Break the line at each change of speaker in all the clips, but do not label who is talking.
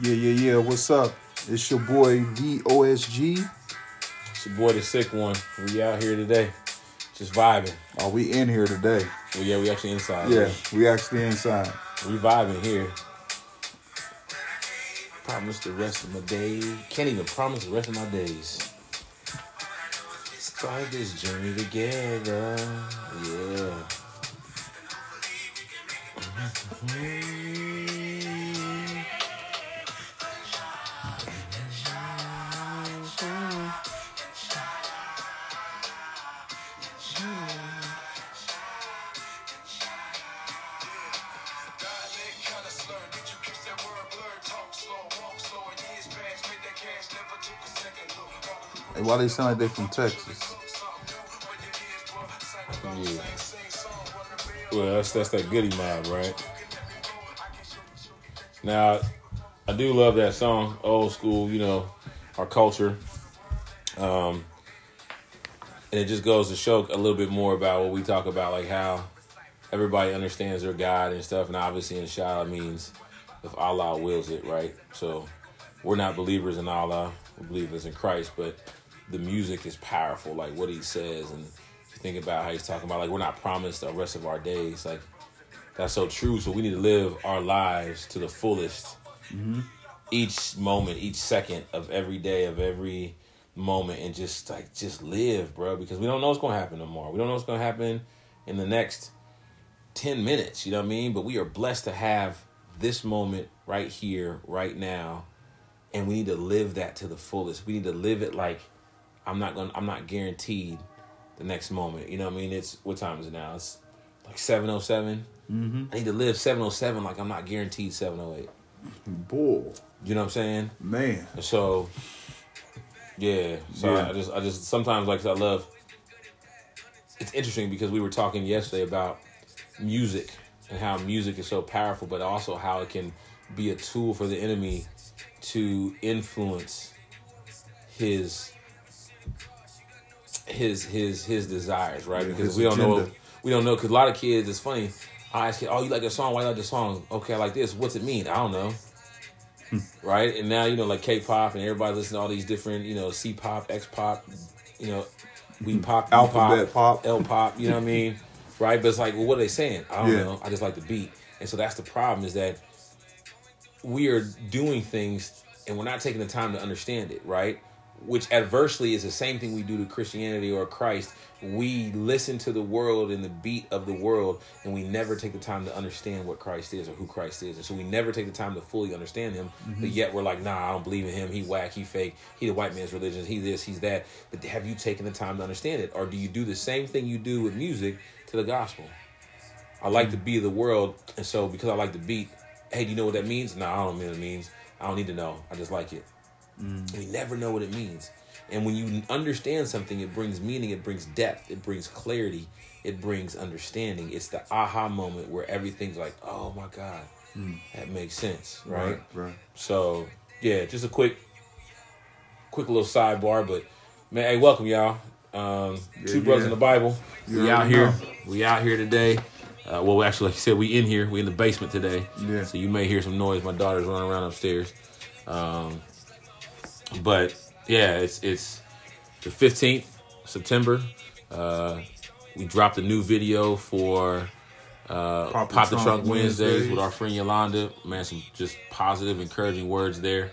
Yeah, yeah, yeah. What's up? It's your boy VOSG.
It's your boy the sick one. We out here today. Just vibing.
Are we in here today?
Well, yeah, we actually inside.
Yeah, we actually inside.
We vibing here. Promise the rest of my day. Can't even promise the rest of my days. Start this journey together. Yeah.
Why they sound like they from Texas?
Yeah. Well, that's that's that Goodie Mob, right? Now, I do love that song, old school. You know, our culture. Um, and it just goes to show a little bit more about what we talk about, like how everybody understands their God and stuff. And obviously, inshallah means if Allah wills it, right? So we're not believers in Allah, we believers in Christ, but the music is powerful, like what he says. And if you think about how he's talking about, like, we're not promised the rest of our days, like, that's so true. So we need to live our lives to the fullest. Mm-hmm. Each moment, each second of every day, of every moment, and just like just live, bro. Because we don't know what's gonna happen tomorrow. We don't know what's gonna happen in the next ten minutes. You know what I mean? But we are blessed to have this moment right here, right now, and we need to live that to the fullest. We need to live it like I'm not gonna. I'm not guaranteed the next moment. You know what I mean? It's what time is it now? It's like seven oh seven. Mm-hmm. I need to live seven oh seven like I'm not guaranteed seven oh eight.
Bull,
You know what I'm saying?
man.
So, yeah. So
Yeah.
I just, I just sometimes like I love. It's interesting because we were talking yesterday about music and how music is so powerful, but also how it can be a tool for the enemy to influence his his his his desires, right?
Yeah,
because we don't know we don't know because a lot of kids. It's funny. I ask you, oh, you like the song? Why you like the song? Okay, I like this. What's it mean? I don't know. Hmm. right? And now you know, like K-pop, and everybody listen to all these different, you know, C-pop, X-pop, you know, we hmm. pop,
Alphabet pop.
L pop. You know what I mean? Right? But it's like, well, what are they saying? I don't
Yeah.
know. I just like the beat, and so that's the problem is that we are doing things and we're not taking the time to understand it, right? Which adversely is the same thing we do to Christianity or Christ. We listen to the world and the beat of the world, and we never take the time to understand what Christ is or who Christ is. And so we never take the time to fully understand him. Mm-hmm. But yet we're like, nah, I don't believe in him. He whack, he fake, he the white man's religion, he this, he's that. But have you taken the time to understand it? Or do you do the same thing you do with music to the gospel? I like the beat of the world, and so because I like the beat, hey, do you know what that means? No, I don't know what it means. I don't need to know. I just like it. And you never know what it means. And when you understand something, it brings meaning, it brings depth, it brings clarity, it brings understanding. It's the aha moment where everything's like, oh my God, that makes sense, right?
Right.
So yeah, just a quick, quick little sidebar, but man, hey, welcome y'all. Um, two
Yeah,
brothers
yeah.
in the Bible. We out here. We out here today. Uh, well, actually, like you said, we in here. We in the basement today.
Yeah.
So you may hear some noise. My daughter's running around upstairs. Um, but yeah, it's it's the fifteenth September. Uh, we dropped a new video for uh,
Pop
Pop,
the Trunk
Trunk Wednesdays.
Wednesdays.
with our friend Yolanda. Man, some just positive, encouraging words there.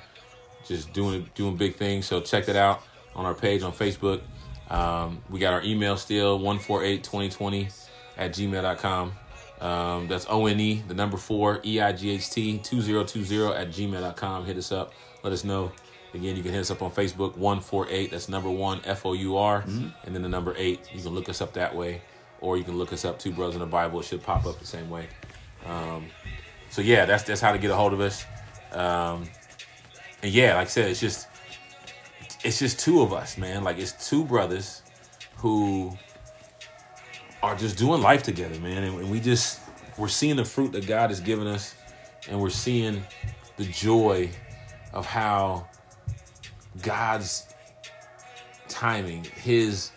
Just doing doing big things. So check that out on our page on Facebook. Um, we got our email still 148-2020 at gmail.com. Um, that's O N E, the number four, E I G H T 2020 at gmail.com. Hit us up. Let us know. Again, you can hit us up on Facebook, 148. That's number one, F O U R, and then the number eight. You can look us up that way, or you can look us up, Two Brothers in the Bible. It should pop up the same way. Um, so, yeah, that's that's how to get a hold of us. Um, and yeah, like I said, it's just it's just two of us, man. Like it's two brothers who are just doing life together, man. And, and we just we're seeing the fruit that God has given us, and we're seeing the joy of how God's timing, His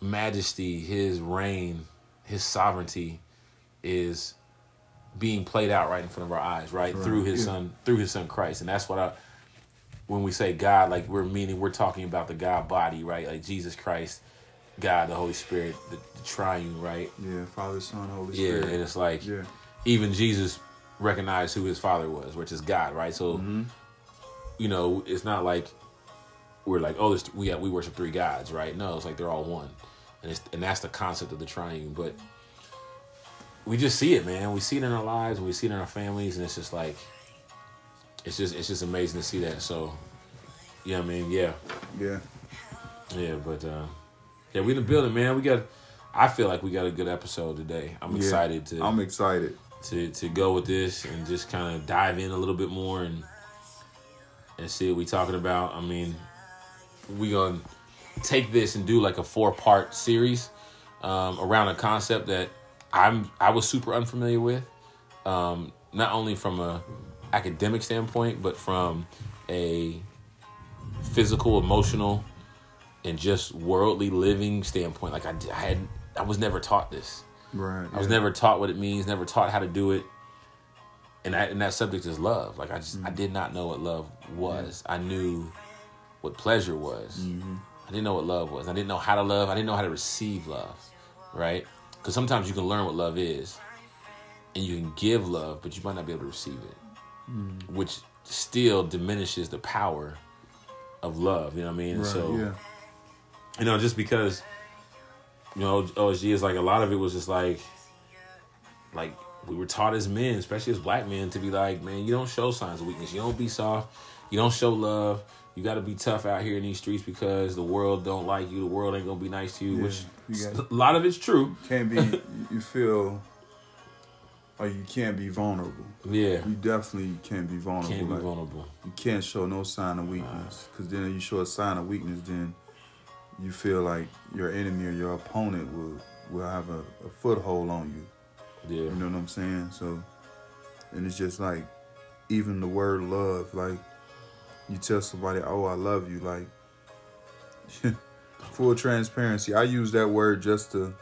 majesty, His reign, His sovereignty is being played out right in front of our eyes, right,
Right,
through his
yeah.
son, through his son Christ, and that's what I. When we say God, like we're meaning we're talking about the God body, right? Like Jesus Christ, God, the Holy Spirit, the, the Triune, right?
Yeah, Father, Son, Holy
Yeah,
Spirit.
Yeah, and it's like
Yeah.
even Jesus recognized who his father was, which is God, right? So,
Mm-hmm.
You know, it's not like we're like, oh, there's, we got, we worship three gods, right? No, it's like they're all one, and it's and that's the concept of the triune. But we just see it, man. We see it in our lives, and we see it in our families, and it's just like, it's just it's just amazing to see that. So, yeah, I mean, yeah,
Yeah.
yeah, but uh, yeah, we in the building, man. We got. I feel like we got a good episode today. I'm
Yeah.
excited to
I'm excited.
to to go with this and just kind of dive in a little bit more and and see what we talking about. I mean, we gonna take this and do like a four part series um, around a concept that I'm I was super unfamiliar with, um, not only from a academic standpoint, but from a physical, emotional, and just worldly living standpoint. Like I, I had I was never taught this.
Right.
I was never taught what it means, never taught how to do it. And that and that subject is love. Like I just I did not know what love was. I knew what pleasure was. Mm-hmm. I didn't know what love was. I didn't know how to love. I didn't know how to receive love. Right? Because sometimes you can learn what love is, and you can give love, but you might not be able to receive it, mm-hmm. which still diminishes the power of love. You know what I mean?
Right.
so
yeah.
you know, just because you know OSG is like a lot of it was just like like we were taught as men, especially as black men, to be like, man, you don't show signs of weakness. You don't be soft. You don't show love. You got to be tough out here in these streets because the world don't like you. The world ain't gonna be nice to you.
Yeah,
which
you got-
a lot of it's true.
Can't be. you feel. Like you can't be vulnerable.
Yeah,
You definitely can't be vulnerable.
can't be
like,
vulnerable.
You can't show no sign of weakness. Because then you show a sign of weakness, then you feel like your enemy or your opponent will will have a, a foothold on you.
Yeah,
You know what I'm saying? So, and it's just like, even the word love, like, you tell somebody, oh, I love you, like, full transparency. I use that word just to,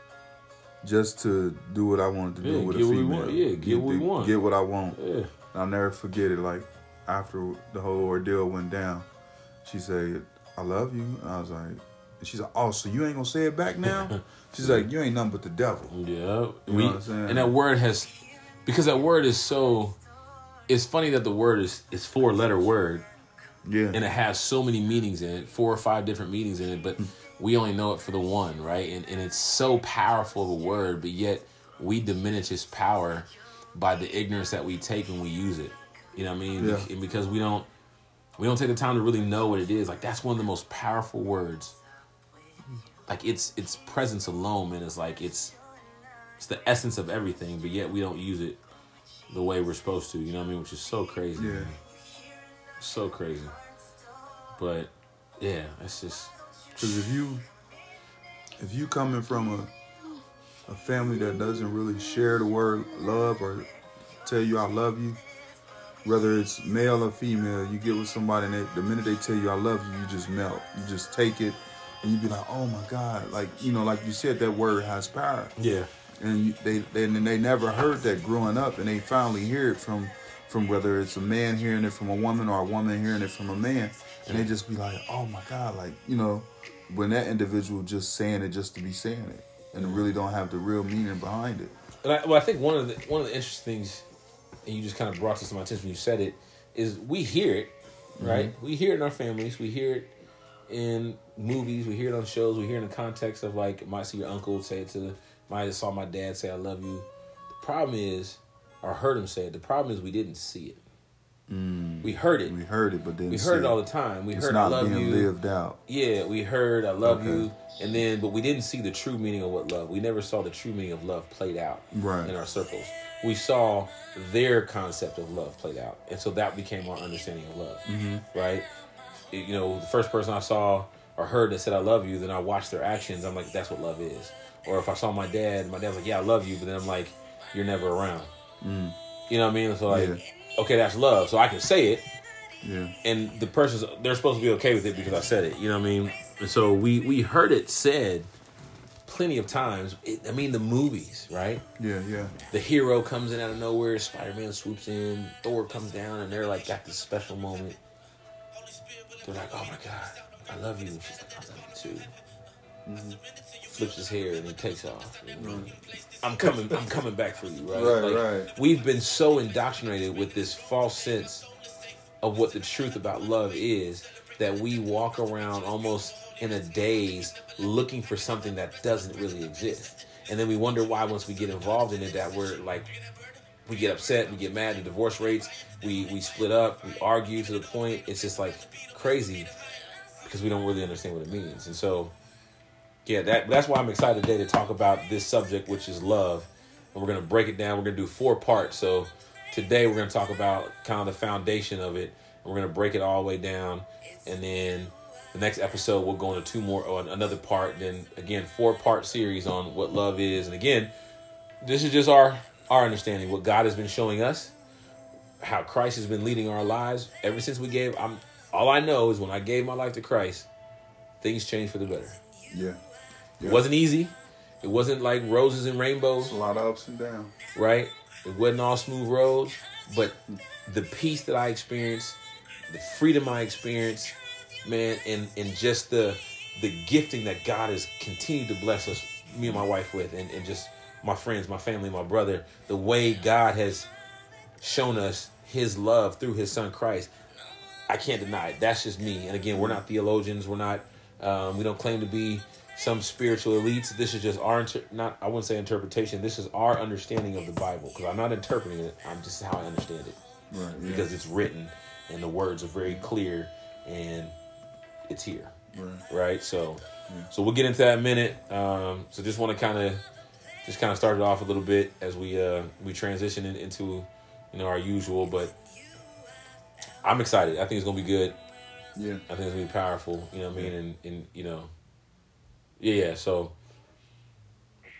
just to do what I wanted to do with
get
a
what we
female.
want. Yeah, get what we want.
Get what I want.
yeah.
I'll never forget it. Like, after the whole ordeal went down, she said, I love you. And I was like, and she's like, oh, so you ain't gonna say it back now? She's like, you ain't nothing but the devil.
Yeah,
know
we
what I'm saying?
and that word has because that word is so. It's funny that the word is is four letter word
Yeah.
and it has so many meanings in it, four or five different meanings in it, but hmm. we only know it for the one, right? And and it's so powerful of a word, but yet we diminish its power by the ignorance that we take when we use it. You know what I mean?
Yeah.
And because we don't we don't take the time to really know what it is. Like that's one of the most powerful words. Like it's its presence alone, man, is like it's it's the essence of everything, but yet we don't use it the way we're supposed to. You know what I mean? Which is so crazy.
Yeah.
man. So crazy. But yeah, it's just
Because if you if you coming from a a family that doesn't really share the word love or tell you I love you, whether it's male or female, you get with somebody and they, the minute they tell you I love you, you just melt. You just take it and you be like, oh my God. Like, you know, like you said, that word has power.
yeah.
And you, they, they and they never heard that growing up and they finally hear it from from whether it's a man hearing it from a woman or a woman hearing it from a man and they just be like oh my god like you know when that individual just saying it just to be saying it and really don't have the real meaning behind it
And I, well, I think one of the one of the interesting things, and you just kind of brought this to my attention when you said it, is we hear it, right? Mm-hmm. We hear it in our families. We hear it in movies. We hear it on shows. We hear it in the context of like, might see your uncle say it to might have saw my dad say I love you. The problem is, or heard him say it. The problem is we didn't see it. We heard it.
we heard it but then
We heard it all the time. We
it's
heard I
not
love
being
you.
lived out
Yeah, we heard I love
Okay.
you, and then but we didn't see the true meaning of what love. We never saw the true meaning of love played out
Right.
in our circles. We saw their concept of love played out, and so that became our understanding of love. Mm-hmm. Right? You know, the first person I saw or heard that said I love you, then I watched their actions. I'm like, that's what love is. Or if I saw my dad, my dad's like, yeah, I love you, but then I'm like, you're never around. You know what I mean? So like,
Mm. Yeah.
okay, that's love. So I can say it,
yeah
and the person's they're supposed to be okay with it because I said it. You know what I mean? And so we we heard it said, plenty of times. It, I mean, the movies, right?
Yeah, yeah.
The hero comes in out of nowhere. Spider Man swoops in. Thor comes down, and they're like got this special moment. They're like, "Oh my god, I love you." And she's like, "I love you too."
Mm-hmm.
Flips his hair and he takes off. Mm. I'm coming. I'm coming back for you, right?
Right,
like,
right.
We've been so indoctrinated with this false sense of what the truth about love is that we walk around almost in a daze looking for something that doesn't really exist. And then we wonder why once we get involved in it that we're like we get upset, we get mad, the divorce rates, we we split up, we argue to the point it's just like crazy because we don't really understand what it means. And so yeah, that that's why I'm excited today to talk about this subject which is love. And we're to break it down. We're to do four parts. So today we're to talk about kind of the foundation of it. And we're to break it all the way down and then the next episode we'll go into two more or another part then again four part series on what love is and again this is just our our understanding what god has been showing us how christ has been leading our lives ever since we gave i'm all i know is when i gave my life to christ things changed for the better
Yeah.
It wasn't easy it wasn't like roses and rainbows
It's a lot of ups and downs.
right? It wasn't all smooth roads, but the peace that I experienced, the freedom I experienced, man, and and just the the gifting that God has continued to bless us, me and my wife with, and, and just my friends, my family, my brother, the way God has shown us his love through his son Christ. I can't deny it. That's just me. And again, we're not theologians. We're not. Um, we don't claim to be some spiritual elites. This is just our inter- not. I wouldn't say interpretation. This is our understanding of the Bible because I'm not interpreting it. I'm just how I understand it
Right. Yeah.
because it's written and the words are very clear and it's here
right.
right? So, so we'll get into that in a minute. Um, so just want to kind of, just kind of start it off a little bit as we uh, we transition in, into, you know, our usual. But I'm excited. I think it's gonna be good.
Yeah.
I think it's gonna be powerful. You know what I mean? And and you know, yeah, yeah. So,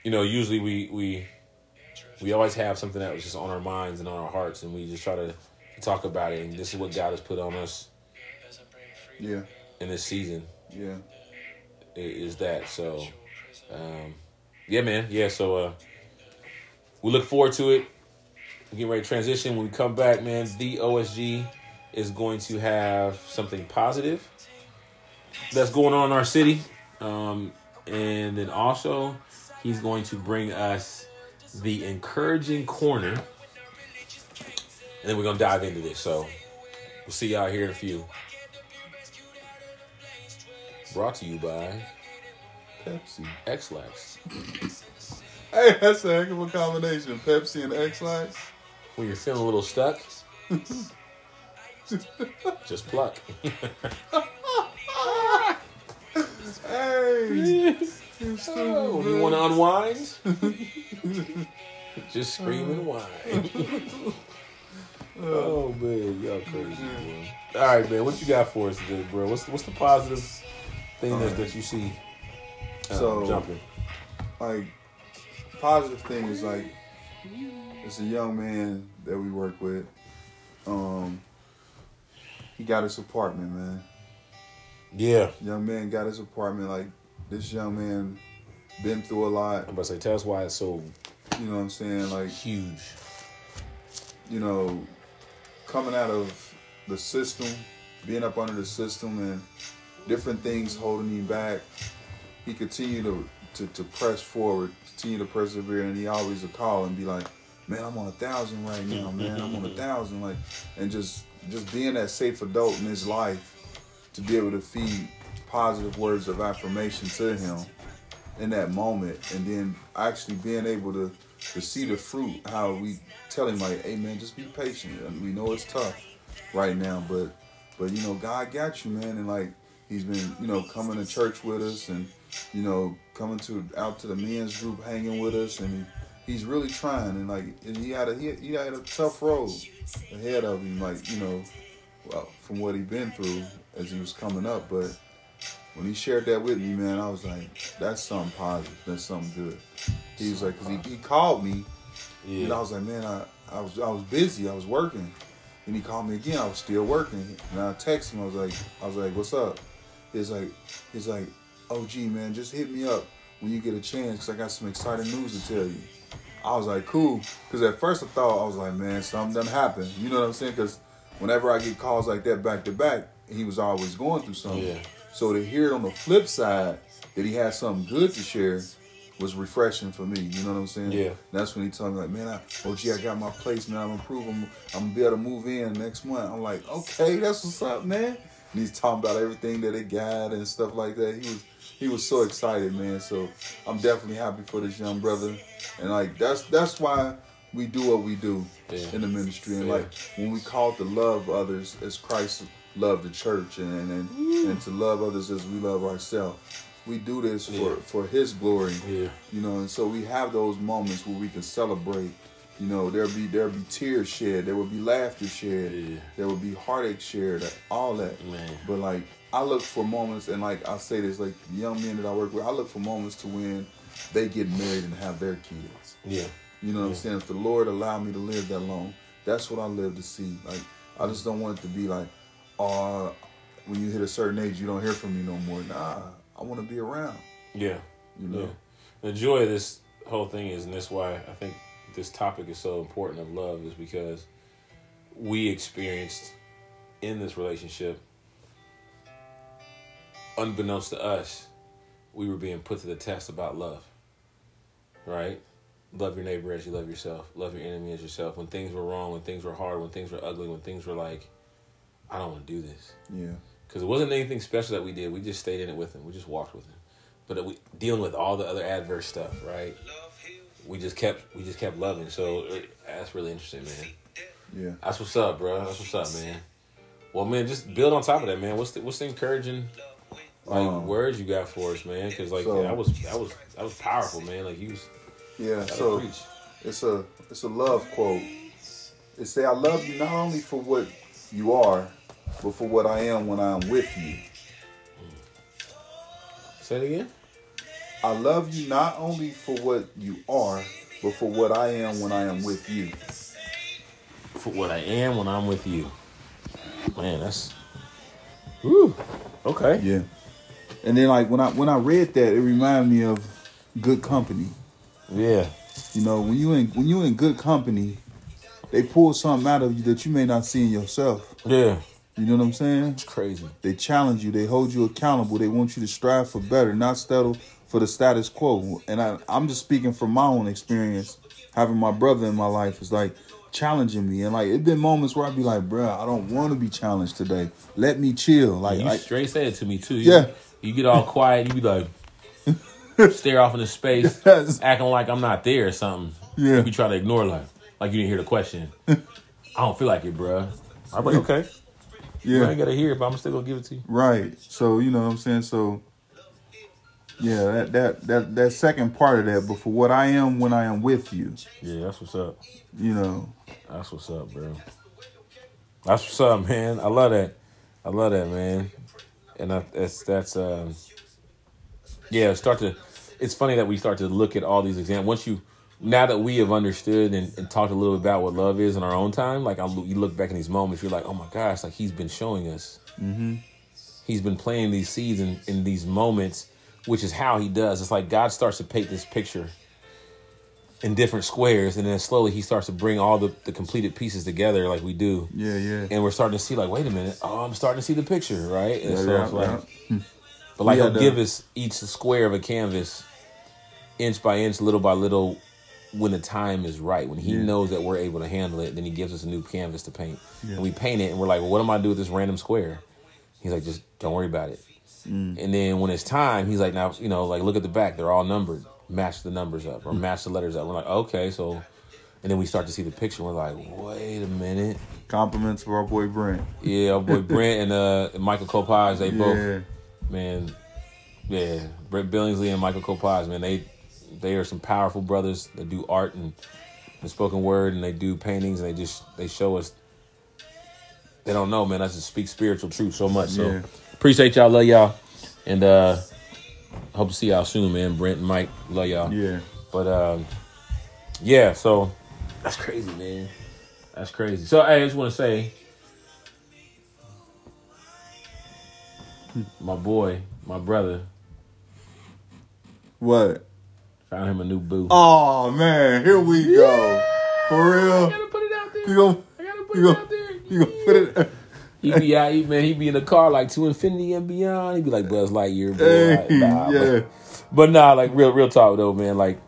you know, usually we we we always have something that was just on our minds and on our hearts, and we just try to talk about it. And this is what God has put on us
Yeah.
in this season.
Yeah.
is that. So, um, yeah, man. Yeah, so uh, we look forward to it. We're getting ready to transition. When we come back, man, the OSG is going to have something positive that's going on in our city. Um, and then also, he's going to bring us the encouraging corner. And then we're going to dive into this. So, we'll see y'all here in a few. Brought to you by
Pepsi.
X-Lax.
Hey, that's a heck of a combination. Pepsi and X-Lax.
When you're feeling a little stuck, just pluck.
Hey. you
Oh, you want to unwind, just scream and whine. oh man, y'all crazy, bro. All right, man, what you got for us today, bro? What's what's the positive thing that, that you see uh,
So-
jumping?
like positive thing is like it's a young man that we work with. Um he got his apartment, man.
Yeah,
Young man got his apartment. Like this young man been through a lot.
I'm about to say, tell us why it's so
You know what I'm saying? Like
huge.
you know, coming out of the system, being up under the system, and different things holding him back. He continued to, to, to press forward, continue to persevere, and he always would call and be like, "Man, I'm on a thousand right now, man. I'm on a thousand, like, and just just being that safe adult in his life to be able to feed positive words of affirmation to him in that moment, and then actually being able to to see the fruit. How we tell him like, "Hey man, just be patient. And we know it's tough right now, but but you know God got you, man." And like he's been you know coming to church with us, and you know coming to out to the men's group, hanging with us, and he, he's really trying. And like and he had a he, he had a tough road ahead of him, like you know, well, from what he been through as he was coming up, but when he shared that with me, man, I was like, that's something positive. That's something good. He was like, cause he, he called me, yeah. and I was like, man, I, I was I was busy. I was working. And he called me again. I was still working. And I texted him. I was like, I was like, what's up? He's like, he's like, oh gee, man, just hit me up when you get a chance, because I got some exciting news to tell you. I was like, cool. Because at first I thought, I was like, man, something done happened. You know what I'm saying? Because whenever I get calls like that back to back, he was always going through something.
Yeah.
So to hear it on the flip side that he had something good to share was refreshing for me. You know what I'm saying?
Yeah.
That's when he told me like, man, I, oh gee, I got my place, man. I'm improving. I'm, I'm gonna be able to move in next month. I'm like, okay, that's what's up, man. And he's talking about everything that they got and stuff like that. He was he was so excited, man. So I'm definitely happy for this young brother. And like that's that's why we do what we do
Yeah.
in the ministry. And
Yeah.
like when we call it to love others as Christ loved the church and and, and mm. to love others as we love ourselves. We do this for,
Yeah.
for his glory.
Yeah.
You know, and so we have those moments where we can celebrate. You know, there'll be there'll be tears shed, there will be laughter shared,
Yeah.
there will be heartache shared, all that.
Man.
But like I look for moments and like I say this, like young men that I work with, I look for moments to when they get married and have their kids.
Yeah.
You know what I'm saying? If the Lord allowed me to live that long, that's what I live to see. Like I just don't want it to be like, oh, when you hit a certain age, you don't hear from me no more. Nah, I want to be around.
Yeah.
You know?
Yeah. The joy of this whole thing is, and that's why I think this topic is so important of love, is because we experienced in this relationship, unbeknownst to us, we were being put to the test about love. Right? Love your neighbor as you love yourself. Love your enemy as yourself. When things were wrong, when things were hard, when things were ugly, when things were like, I don't want to do this
Yeah.
because it wasn't anything special that we did. We just stayed in it with him. We just walked with him. But we dealing with all the other adverse stuff, right? We just kept we just kept loving. So uh, that's really interesting, man.
Yeah.
That's what's up, bro. That's what's up, man. Well, man, just build on top of that, man. What's the, what's the encouraging like
Um,
words you got for us, man? Because like
so-
that was that was that was powerful, man. Like you was
Yeah. So
preach.
it's a it's a love quote. It say, "I love you not only for what you are, but for what I am when I am with you.
Say it again.
I love you not only for what you are, but for what I am when I am with you."
For what I am when I'm with you, man. That's woo. Okay.
Yeah. And then like when I when I read that, it reminded me of good company.
Yeah.
You know, when you in when you in good company, they pull something out of you that you may not see in yourself.
Yeah.
You know what I'm saying?
It's crazy.
They challenge you. They hold you accountable. They want you to strive for better, not settle for the status quo. And I, I'm just speaking from my own experience. Having my brother in my life is like challenging me, and like it been moments where I'd be like, "Bruh, I don't want to be challenged today. Let me chill." Like,
You
like
straight said it to me too. You,
Yeah.
You get all quiet. You be like, stare off into space,
Yes.
acting like I'm not there or something.
Yeah.
You be trying to ignore like, like you didn't hear the question. I don't feel like it, bruh. I'm like, okay.
Yeah,
ain't gotta hear it, but I'm still gonna give it to you.
right. So you know what I'm saying. So yeah, that that that that second part of that. But for what I am when I am with you,
Yeah, that's what's up.
you know,
That's what's up, bro. That's what's up, man. I love that. I love that, man. And I, that's that's um, yeah. Start to. It's funny that we start to look at all these examples. Once you, now that we have understood and, and talked a little bit about what love is in our own time, like I, you look back in these moments, you're like, oh my gosh, like he's been showing us. Mm-hmm. He's been planting these seeds in, in these moments, which is how he does. It's like God starts to paint this picture in different squares, and then slowly he starts to bring all the, the completed pieces together, like we do.
yeah, yeah,
And we're starting to see, like, wait a minute, oh, I'm starting to see the picture, right? And
Yeah,
so
yeah,
it's like,
yeah.
but like
Yeah,
he'll
the-
give us each square of a canvas, inch by inch, little by little, when the time is right. When he
Yeah.
knows that we're able to handle it, then he gives us a new canvas to paint, and we paint it, and we're like, well, what am I do with this random square? He's like, just don't worry about it.
Mm.
And then when it's time, he's like, now, you know, like look at the back, they're all numbered. Match the numbers up
Mm.
or match the letters up. We're like, okay, so, and then we start to see the picture. We're like, wait a minute.
Compliments for our boy Brent.
Yeah, our boy Brent and uh Michael Kopaj, they
Yeah,
both man, yeah, Brent Billingsley and Michael Kopaj, man, they they are some powerful brothers that do art and the spoken word, and they do paintings, and they just they show us. They don't know, man. I just speak spiritual truth so much. So
Yeah.
appreciate y'all, love y'all, and uh hope to see y'all soon, man. Brent and Mike, love y'all.
yeah.
But um, yeah, so that's crazy, man. That's crazy. So I just want to say, my boy, my brother,
What?
Found him a new boo.
Oh man, here we go. For real.
I gotta put it out there.
You gonna
I gotta put
you
it
gonna
out there.
you gonna put it?
He be out, he, man. He be in the car like to infinity and beyond. He be like Buzz Lightyear, bro.
Hey,
nah,
yeah.
But, but nah, like real, real talk though, man. Like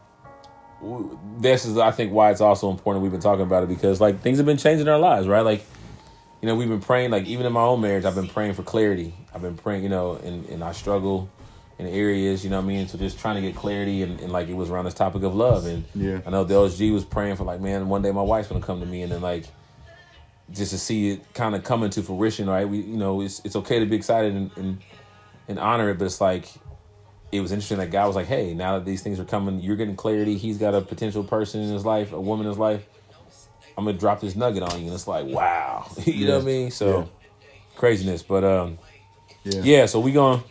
this is, I think, why it's also important we've been talking about it because like things have been changing our lives, right? Like you know, we've been praying. Like even in my own marriage, I've been praying for clarity. I've been praying, you know, and and I struggle in areas, you know what I mean? So just trying to get clarity and, and like it was around this topic of love. And
Yeah.
I know the LSG was praying for like, man, one day my wife's gonna come to me and then like just to see it kind of coming to fruition, right? We you know, it's it's okay to be excited and, and and honor it, but it's like it was interesting that God was like, Hey, now that these things are coming, you're getting clarity, he's got a potential person in his life, a woman in his life. I'm gonna drop this nugget on you, and it's like, wow, you know what I mean? So
Yeah.
craziness, but um,
Yeah.
yeah. So we gonna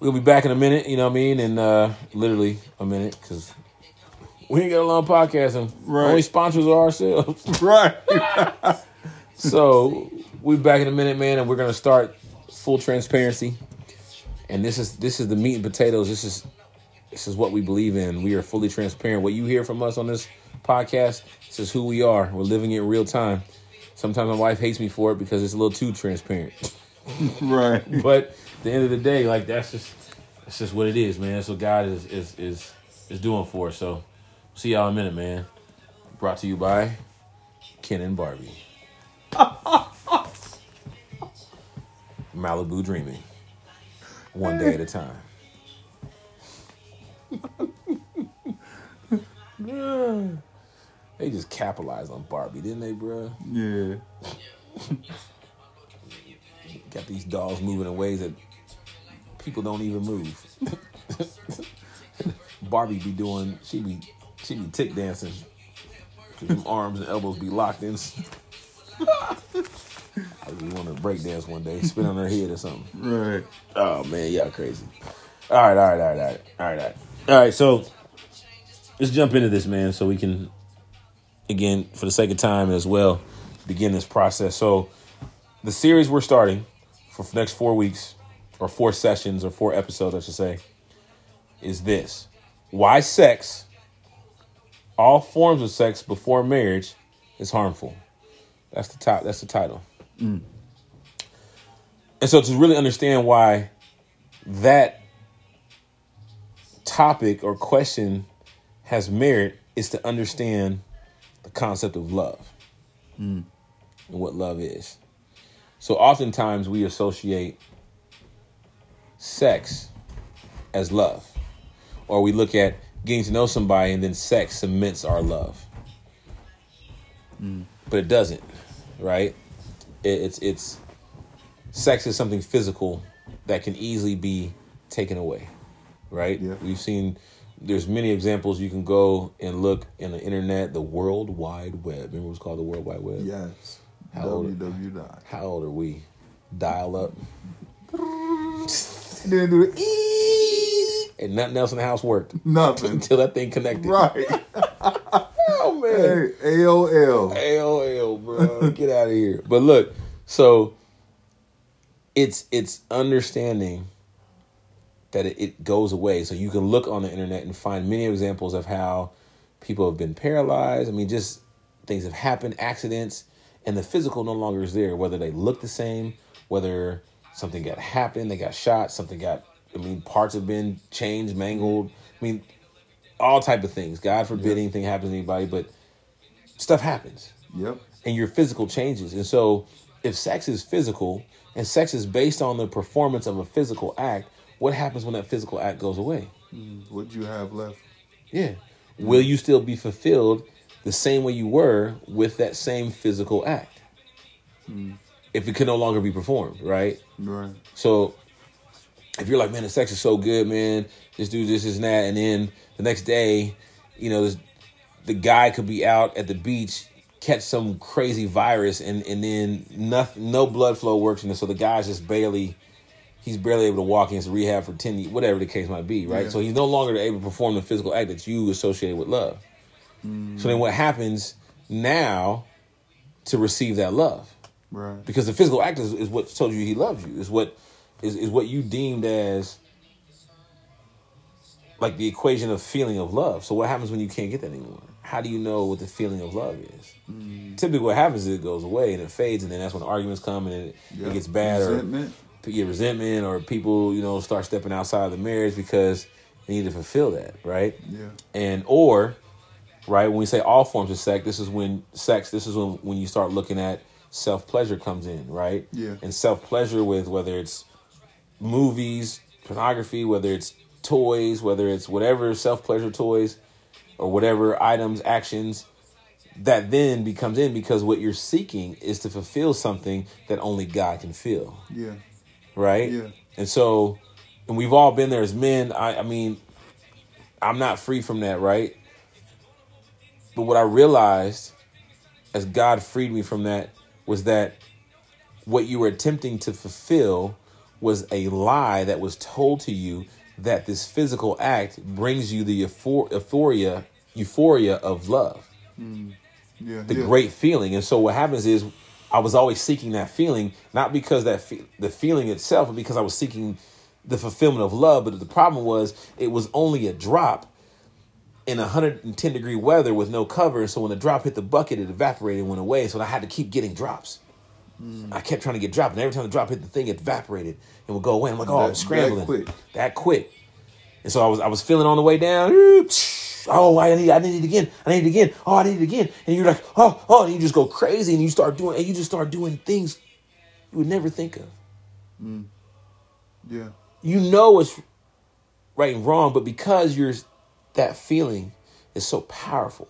we'll be back in a minute, you know what I mean? And uh, literally a minute because we ain't got a long podcast, and
Right.
only sponsors are ourselves.
Right.
so we back in a minute, man, and we're gonna start full transparency. And this is this is the meat and potatoes. This is this is what we believe in. We are fully transparent. What you hear from us on this podcast, this is who we are. We're living it in real time. Sometimes my wife hates me for it because it's a little too transparent.
right.
but the end of the day, like that's just that's just what it is, man. That's what God is is is is doing for us. So see y'all in a minute, man. Brought to you by Ken and Barbie. Malibu dreaming. One day at a time. they just capitalized on Barbie, didn't they, bro?
Yeah.
Got these dolls moving in ways that people don't even move. Barbie be doing, she be, she be tick dancing. them arms and elbows be locked in. I just want to break dance one day, spin on her head or something.
Right.
Oh man, y'all crazy. All right, all right, all right, all right, all right, all right. All right, so let's jump into this, man, so we can, again, for the sake of time as well, begin this process. So the series we're starting for the next four weeks, or four sessions, or four episodes, I should say, is this: Why sex, all forms of sex before marriage, is harmful. That's the top. That's the title. Mm. And so to really understand why that topic or question has merit is to understand the concept of love mm. and what love is. So oftentimes we associate sex as love, or we look at getting to know somebody and then sex cements our love. Mm. But it doesn't, right? It, it's it's sex is something physical that can easily be taken away, right?
Yeah.
We've seen there's many examples you can go and look in the internet, the World Wide Web. Remember what's called the World Wide Web?
Yes.
How old-
WW dot.
How old are we? Dial up.
Didn't do the ee.
And nothing else in the house worked
Nothing.
until that thing connected.
Right.
Oh man.
Hey, AOL.
AOL, bro. Get out of here. But look, so it's it's understanding that it, it goes away. So you can look on the internet and find many examples of how people have been paralyzed. I mean, just things have happened, accidents, and the physical no longer is there. Whether they look the same, whether something got happened, they got shot, something got. I mean, parts have been changed, mangled. I mean, all type of things. God forbid anything happens to anybody, but stuff happens
Yep.
and your physical changes. And so, if sex is physical and sex is based on the performance of a physical act, what happens when that physical act goes away?
Mm, what do you have left?
Yeah. Mm. Will you still be fulfilled the same way you were with that same physical act? Mm. If it can no longer be performed, right?
Right.
So if you're like, man, the sex is so good, man, just do this, this, and that, and then the next day, you know, this, the guy could be out at the beach, catch some crazy virus, and and then nothing, no blood flow works, in and so the guy's just barely, he's barely able to walk into rehab for ten, ye- whatever the case might be, right?
Yeah.
So he's no longer able to perform the physical act that you associated with love. Mm. So then what happens now to receive that love?
Right.
because the physical act is, is what told you he loves you is what is, is what you deemed as like the equation of feeling of love. So what happens when you can't get that anymore? How do you know what the feeling of love is? Mm. Typically, what happens is it goes away and it fades, and then that's when arguments come and it, yep. it gets bad resentment. or get resentment, or people you know start stepping outside of the marriage because they need to fulfill that, right?
Yeah.
And or right when we say all forms of sex, this is when sex. This is when when you start looking at self pleasure comes in, right?
Yeah.
And self pleasure with whether it's movies, pornography, whether it's toys, whether it's whatever self pleasure toys or whatever items, actions, that then becomes in because what you're seeking is to fulfill something that only God can feel.
Yeah.
Right?
Yeah.
And so, and we've all been there as men. I, I mean, I'm not free from that, right? But what I realized as God freed me from that was that what you were attempting to fulfill was a lie that was told to you that this physical act brings you the euphoria euphoria of love.
Mm. Yeah,
the
yeah.
great feeling. And so what happens is I was always seeking that feeling, not because that fe- the feeling itself, but because I was seeking the fulfillment of love. But the problem was it was only a drop in 110 degree weather with no cover. So when the drop hit the bucket, it evaporated and went away. So I had to keep getting drops. Mm. I kept trying to get dropped, and every time the drop hit the thing, it evaporated and would go away. I'm like, oh, that, I'm scrambling. That quick. that quick. And so I was I was feeling on the way down. Oh, I need I need it again. I need it again. Oh, I need it again. And you're like, oh, oh, and you just go crazy and you start doing and you just start doing things you would never think of.
Mm. Yeah.
You know it's right and wrong, but because you're that feeling is so powerful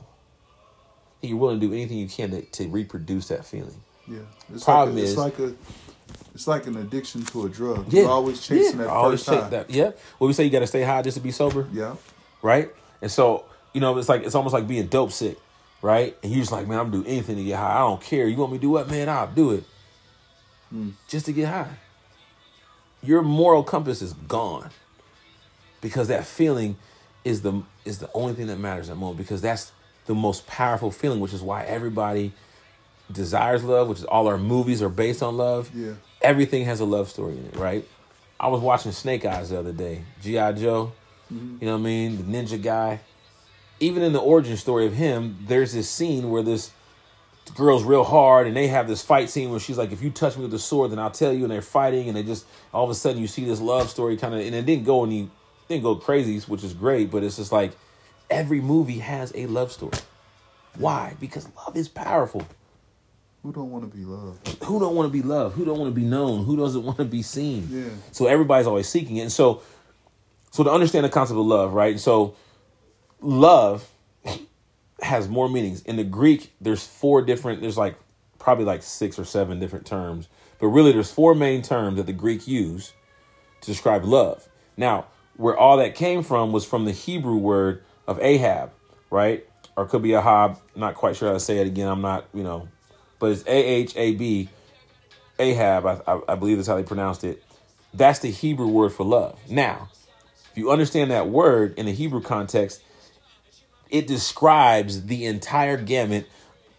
that you're willing to do anything you can to, to reproduce that feeling.
Yeah. It's Problem like a, is, it's like a it's like an addiction to a drug. Yeah. You're always chasing yeah. that always first high. That.
Yeah. Well, we say you got to stay high just to be sober.
Yeah.
Right. And so you know, it's like it's almost like being dope sick, right? And you're just like, man, I'm gonna do anything to get high. I don't care. You want me to do what, man? I'll do it. Hmm. Just to get high. Your moral compass is gone because that feeling is the is the only thing that matters at the moment because that's the most powerful feeling, which is why everybody desires love, which is all our movies are based on love.
Yeah.
Everything has a love story in it, right? I was watching Snake Eyes the other day, G.I. Joe, mm-hmm. you know what I mean? The ninja guy. Even in the origin story of him, there's this scene where this girl's real hard and they have this fight scene where she's like, if you touch me with the sword, then I'll tell you. And they're fighting and they just, all of a sudden you see this love story kind of, and it didn't go any, didn't go crazy, which is great, but it's just like every movie has a love story. Why? Because love is powerful.
Who don't want to be loved?
Who don't want to be loved? Who don't want to be known? Who doesn't want to be seen?
Yeah.
So everybody's always seeking it. And so, so to understand the concept of love, right? So, love has more meanings in the Greek. There's four different. There's like probably like six or seven different terms, but really there's four main terms that the Greek use to describe love. Now, where all that came from was from the Hebrew word of Ahab, right? Or could be Ahab. Not quite sure how to say it again. I'm not, you know, but it's A H A B, Ahab, I, I, I believe that's how they pronounced it. That's the Hebrew word for love. Now, if you understand that word in the Hebrew context, it describes the entire gamut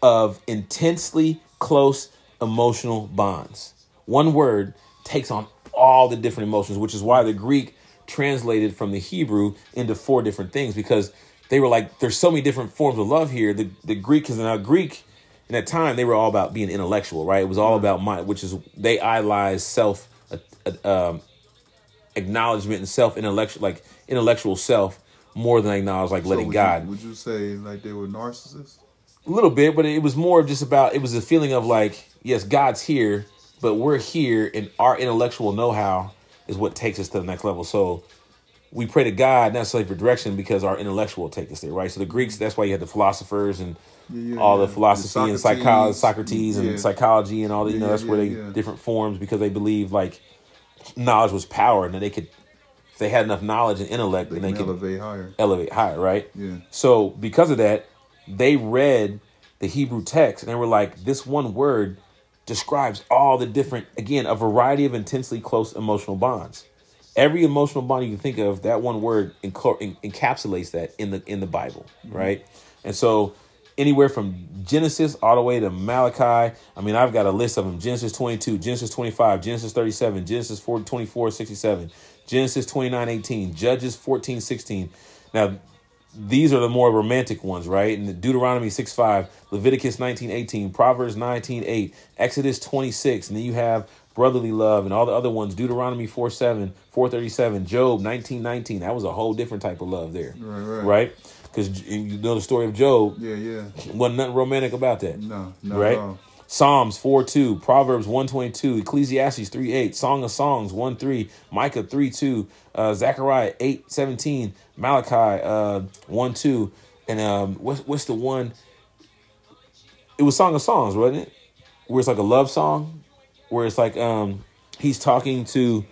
of intensely close emotional bonds. One word takes on all the different emotions, which is why the Greek translated from the Hebrew into four different things because they were like, there's so many different forms of love here. The, the Greek is now Greek in that time they were all about being intellectual, right? It was all about mind, which is they idolize self uh, uh, um, acknowledgement and self intellectual, like intellectual self, more than acknowledge like so letting
would
God.
You, would you say like they were narcissists?
A little bit, but it was more just about it was a feeling of like yes, God's here, but we're here, and our intellectual know how is what takes us to the next level. So we pray to God not necessarily for direction because our intellectual will take us there, right? So the Greeks, that's why you had the philosophers and yeah, yeah, all the philosophy the and psychology, Socrates and psychology and all the, you know, that's where they different forms because they believe like knowledge was power and that they could, if they had enough knowledge and intellect, they then they could
elevate higher,
elevate higher, right?
Yeah.
So because of that, they read the Hebrew text and they were like, this one word describes all the different, again, a variety of intensely close emotional bonds. Every emotional bond you can think of, that one word encapsulates that in the in the Bible, mm-hmm. right? And so anywhere from Genesis all the way to Malachi. I mean, I've got a list of them Genesis 22, Genesis 25, Genesis 37, Genesis 4, 24, 67, Genesis 29 18, Judges 14 16. Now, these are the more romantic ones, right? And Deuteronomy 6 5, Leviticus 19 18, Proverbs 19 8, Exodus 26, and then you have brotherly love and all the other ones, Deuteronomy 4 7, 437, Job 19 19. That was a whole different type of love there,
Right, right.
right? Because you know the story of Job,
Yeah, yeah.
wasn't nothing romantic about that.
No,
right? Psalms 4 2, Proverbs 122, Ecclesiastes 3 8, Song of Songs 1 3, Micah 3 2, uh, Zechariah 8 17, Malachi uh, 1 2, and um, what's, what's the one? It was Song of Songs, wasn't it? Where it's like a love song, where it's like um, he's talking to.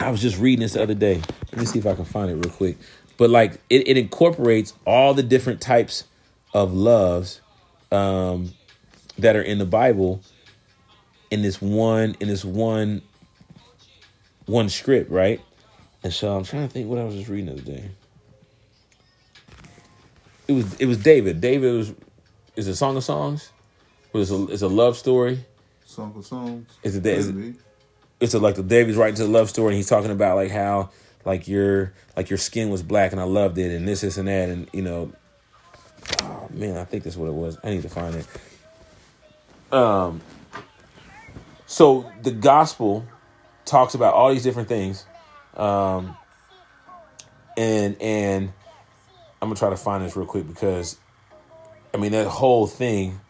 I was just reading this the other day. Let me see if I can find it real quick. But like it, it incorporates all the different types of loves um, that are in the Bible in this one in this one one script, right? And so I'm trying to think what I was just reading the other day. It was it was David. David was is a song of songs. Was a it's a love story.
Song of songs.
Is it is it- It's a, like the David's writing to the love story, and he's talking about like how like your like your skin was black, and I loved it, and this, this, and that, and you know, oh man, I think that's what it was. I need to find it. Um. So the gospel talks about all these different things, um, and and I'm gonna try to find this real quick because, I mean, that whole thing.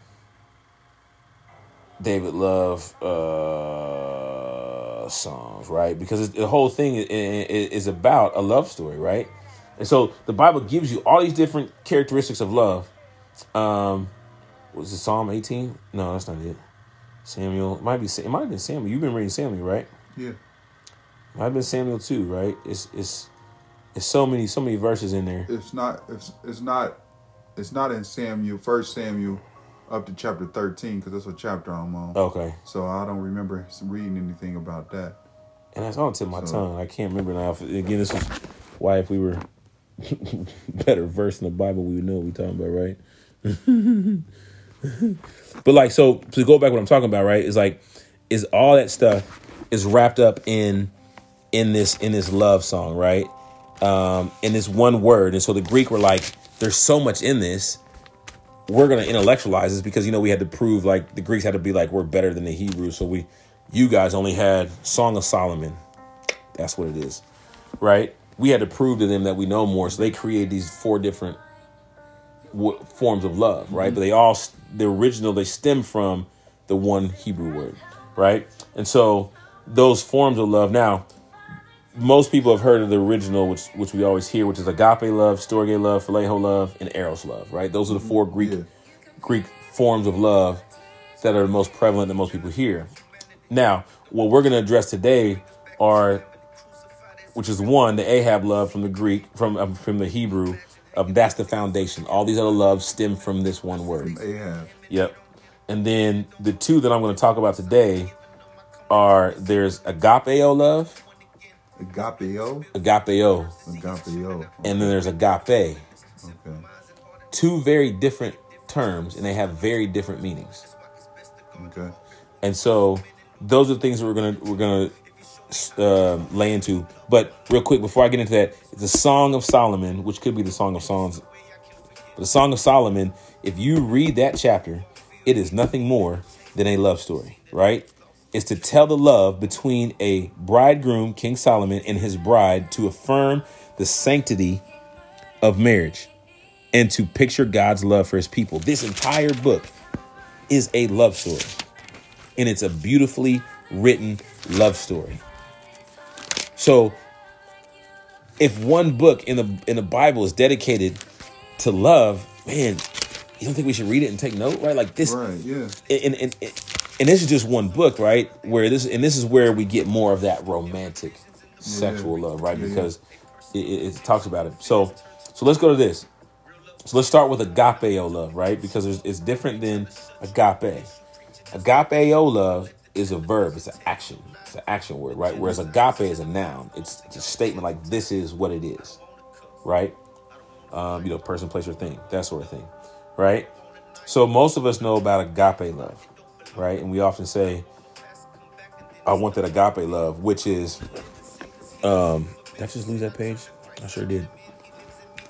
David Love uh, songs, right? Because the whole thing is, is about a love story, right? And so the Bible gives you all these different characteristics of love. Um, was it Psalm 18? No, that's not it. Samuel it might be. It might have been Samuel. You've been reading Samuel, right?
Yeah.
It might have been Samuel too, right? It's it's it's so many so many verses in there.
It's not. It's it's not. It's not in Samuel. First Samuel, up to chapter thirteen, because that's what chapter I'm on.
Okay,
So I don't remember reading anything about that.
and that's on tip my
So-
tongue. I can't remember now. Again, this is why if we were better versed in the Bible, we would know what we're talking about, right? but like, so to go back, what I'm talking about, right, is like, is all that stuff is wrapped up in in this in this love song, right? Um, in this one word, and so the Greek were like, there's so much in this. We're gonna intellectualize this because you know we had to prove like the Greeks had to be like we're better than the Hebrews, so we, you guys only had Song of Solomon. That's what it is, right? We had to prove to them that we know more, so they created these four different w- forms of love, right? But they all the original they stem from the one Hebrew word, right? And so those forms of love. Now, most people have heard of the original, which which we always hear, which is agape love, storge love, phileo love, and eros love, right? Those are the four Greek
Yeah.
Greek forms of love that are the most prevalent that most people hear. Now, what we're going to address today are, which is one, the Ahab love from the Greek, from um, from the Hebrew, um, that's the foundation. All these other loves stem from this one word.
Ahab.
Yep. And then the two that I'm going to talk about today are there's agapeo love,
Agapeo.
agapeo,
Agapeo.
and then there's agape.
Okay.
Two very different terms, and they have very different meanings.
Okay.
And so those are the things that we're gonna we're gonna uh, lay into. But real quick before I get into that, the Song of Solomon, which could be the Song of Songs. The Song of Solomon, if you read that chapter, it is nothing more than a love story, right? It's to tell the love between a bridegroom, King Solomon, and his bride to affirm the sanctity of marriage and to picture God's love for his people. This entire book is a love story and it's a beautifully written love story. So if one book in the in the Bible is dedicated to love, man, you don't think we should read it and take note, right? Like this
Right. Yeah.
and, and, and, and this is just one book, right? Where this and this is where we get more of that romantic sexual love, right?
Yeah, yeah.
Because it, it, it talks about it. So so let's go to this. So let's start with agapeo love, right? Because it's, it's different than agape. Agapeo love is a verb, it's an action, it's an action word, right? Whereas agape is a noun, it's, it's a statement like this is what it is, right? Um, you know, person, place, or thing, that sort of thing, right? So most of us know about agape love, right? And we often say, I want that agape love, which is Um, did I just lose that page? I sure did.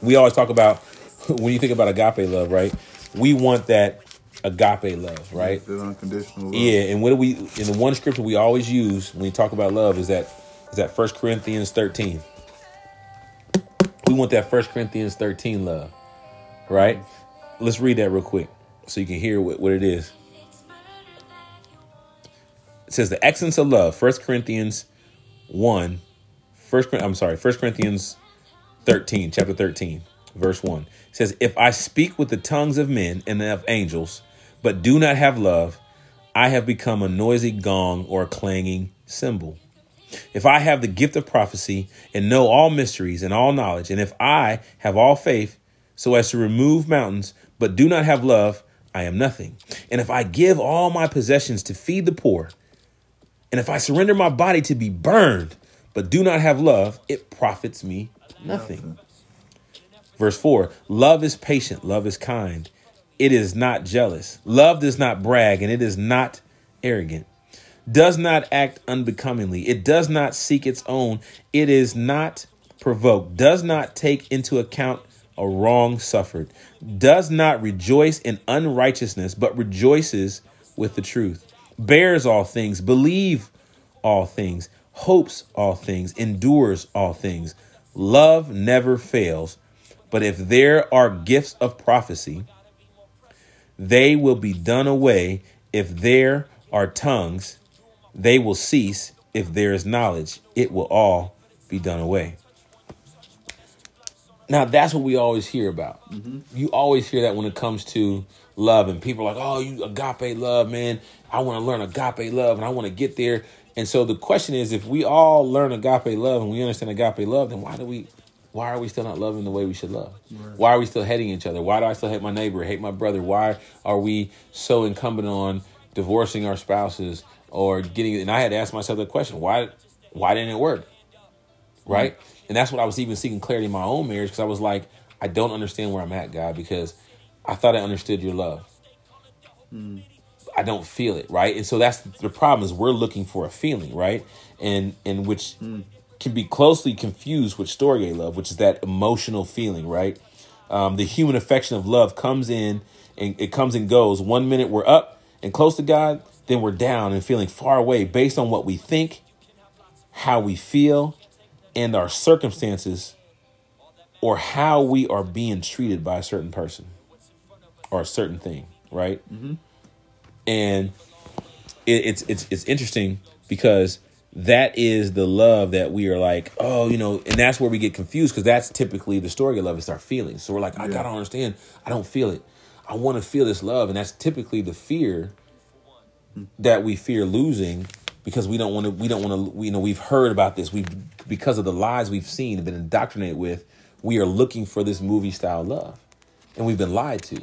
We always talk about when you think about agape love, right? We want that agape love, right?
That unconditional love.
Yeah, and what do we in the one scripture we always use when we talk about love is that is that First Corinthians 13. We want that First Corinthians 13 love. Right? Let's read that real quick so you can hear what, what it is. It says the excellence of love, First Corinthians 1, First I'm sorry, First Corinthians 13, chapter 13, verse 1. It says, If I speak with the tongues of men and of angels, but do not have love, I have become a noisy gong or a clanging cymbal. If I have the gift of prophecy and know all mysteries and all knowledge, and if I have all faith so as to remove mountains, but do not have love, I am nothing. And if I give all my possessions to feed the poor, and if I surrender my body to be burned, but do not have love, it profits me nothing. Verse 4 Love is patient, love is kind. It is not jealous. Love does not brag, and it is not arrogant. Does not act unbecomingly. It does not seek its own. It is not provoked. Does not take into account a wrong suffered. Does not rejoice in unrighteousness, but rejoices with the truth. Bears all things, believe all things, hopes all things, endures all things. Love never fails. But if there are gifts of prophecy, they will be done away. If there are tongues, they will cease. If there is knowledge, it will all be done away. Now, that's what we always hear about. Mm-hmm. You always hear that when it comes to love, and people are like, oh, you agape love, man. I want to learn agape love and I want to get there. And so the question is if we all learn agape love and we understand agape love, then why do we why are we still not loving the way we should love? Right. Why are we still hating each other? Why do I still hate my neighbor, hate my brother? Why are we so incumbent on divorcing our spouses or getting? And I had to ask myself the question: Why? Why didn't it work? Right? Mm-hmm. And that's what I was even seeking clarity in my own marriage because I was like, I don't understand where I'm at, God, because I thought I understood your love. Mm. I don't feel it, right? And so that's the problem is we're looking for a feeling, right? And and which mm can be closely confused with storge love, which is that emotional feeling, right? Um, the human affection of love comes in and it comes and goes. One minute we're up and close to God, then we're down and feeling far away based on what we think, how we feel, and our circumstances, or how we are being treated by a certain person or a certain thing, right? Mm-hmm. And it, it's it's it's interesting because that is the love that we are like, oh, you know, and that's where we get confused because that's typically the story of love is our feelings. So we're like, I yeah. gotta understand, I don't feel it. I want to feel this love, and that's typically the fear that we fear losing because we don't want to. We don't want to. You know, we've heard about this. We've because of the lies we've seen and been indoctrinated with. We are looking for this movie style love, and we've been lied to,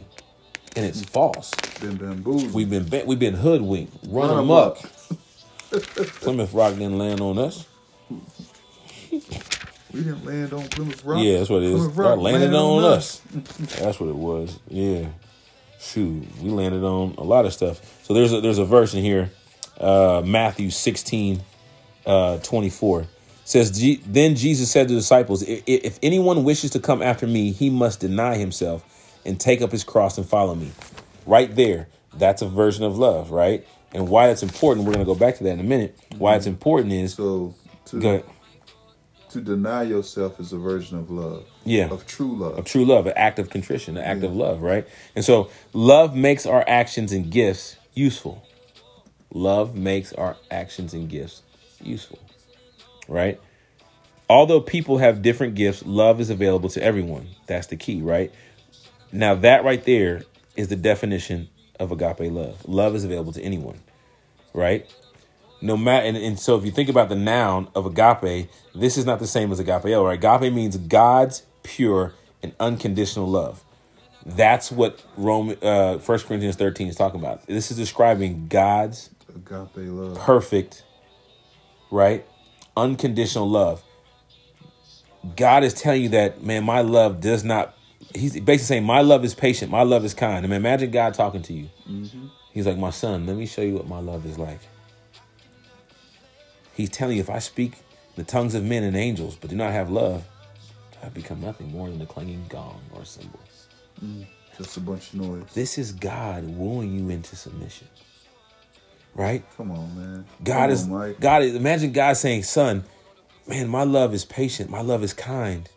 and it's false.
Been bamboozled.
We've been we've been hoodwinked, run, run amok. Plymouth Rock didn't land on us.
We didn't land on Plymouth Rock.
Yeah, that's what it is. Plymouth Rock landed, landed on, on us. that's what it was. Yeah. Shoot, we landed on a lot of stuff. So there's a, there's a verse in here, uh, Matthew 16, uh, 24 says then jesus said to the disciples if anyone wishes to come after me he must deny himself and take up his cross and follow me right there that's a version of love right and why it's important. We're going to go back to that in a minute. Why it's important is
so to to deny yourself is a version of love.
Yeah,
of true love,
of true love, an act of contrition, an act yeah. of love, right? And so love makes our actions and gifts useful. Love makes our actions and gifts useful, right? Although people have different gifts, love is available to everyone. That's the key, right? Now that right there is the definition of agape love. Love is available to anyone, right? No matter, and, and so if you think about the noun of agape, this is not the same as agapeo, right? Agape means God's pure and unconditional love. That's what Rome, uh, 1 Corinthians 13 is talking about. This is describing God's
agape love.
Perfect, right? Unconditional love. God is telling you that, man, my love does not he's basically saying, My love is patient, my love is kind. I mean, imagine God talking to you. Mm-hmm. He's like, My son, let me show you what my love is like. He's telling you if I speak the tongues of men and angels, but do not have love, I become nothing more than a clanging gong or cymbal.
Mm, just a bunch of noise.
This is God wooing you into submission. Right?
Come on, man.
God
Come
is
on,
God is imagine God saying, Son, man, my love is patient, my love is kind.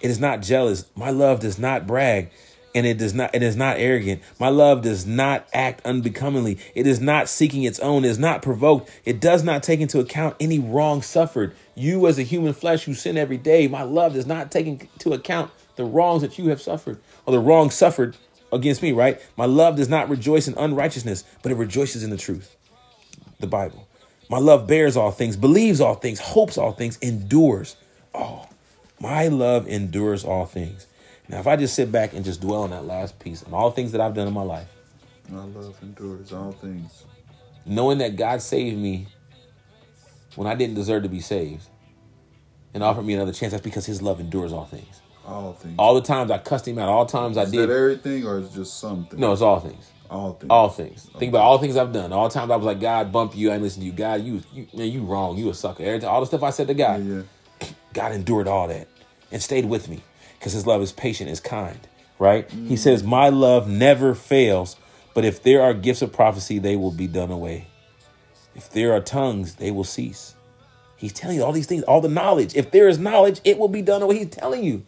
It is not jealous. My love does not brag. And it does not it is not arrogant. My love does not act unbecomingly. It is not seeking its own, it is not provoked. It does not take into account any wrong suffered. You as a human flesh who sin every day, my love does not take into account the wrongs that you have suffered or the wrongs suffered against me, right? My love does not rejoice in unrighteousness, but it rejoices in the truth. The Bible. My love bears all things, believes all things, hopes all things, endures all. My love endures all things. Now, if I just sit back and just dwell on that last piece and all things that I've done in my life,
My love endures all things.
knowing that God saved me when I didn't deserve to be saved and offered me another chance, that's because his love endures all things.
All things.
All the times I cussed him out, all the times I
is
did.
that everything or is it just something?
No, it's all things.
All things.
All things. Think about all the things I've done. All the times I was like, God, bump you. I ain't listen to you. God, you, you, man, you wrong. You a sucker. Every time, all the stuff I said to
Yeah,
God,
yeah.
God endured all that and stayed with me because his love is patient, is kind, right? He says, My love never fails, but if there are gifts of prophecy, they will be done away. If there are tongues, they will cease. He's telling you all these things, all the knowledge. If there is knowledge, it will be done away. He's telling you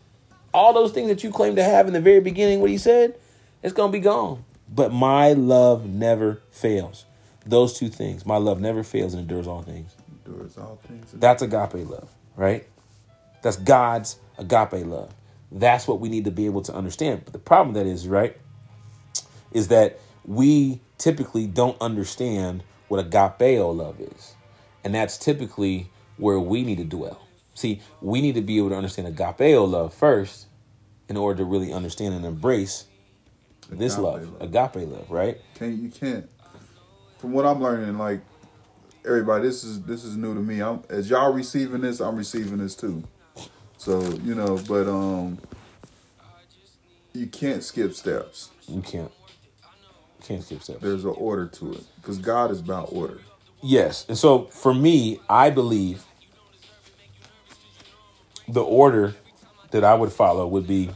all those things that you claim to have in the very beginning, what he said, it's going to be gone. But my love never fails. Those two things, my love never fails and endures all things.
Endures all things.
That's agape love, right? That's God's agape love. That's what we need to be able to understand. But the problem that is, right, is that we typically don't understand what agapeo love is. And that's typically where we need to dwell. See, we need to be able to understand agapeo love first in order to really understand and embrace this love,
love.
agape love, right?
Can't you can't. From what I'm learning, like everybody, this is this is new to me. I'm as y'all receiving this, I'm receiving this too. So you know, but um, you can't skip steps.
You can't, You can't skip steps.
There's an order to it because God is about order.
Yes. And so for me, I believe the order that I would follow would be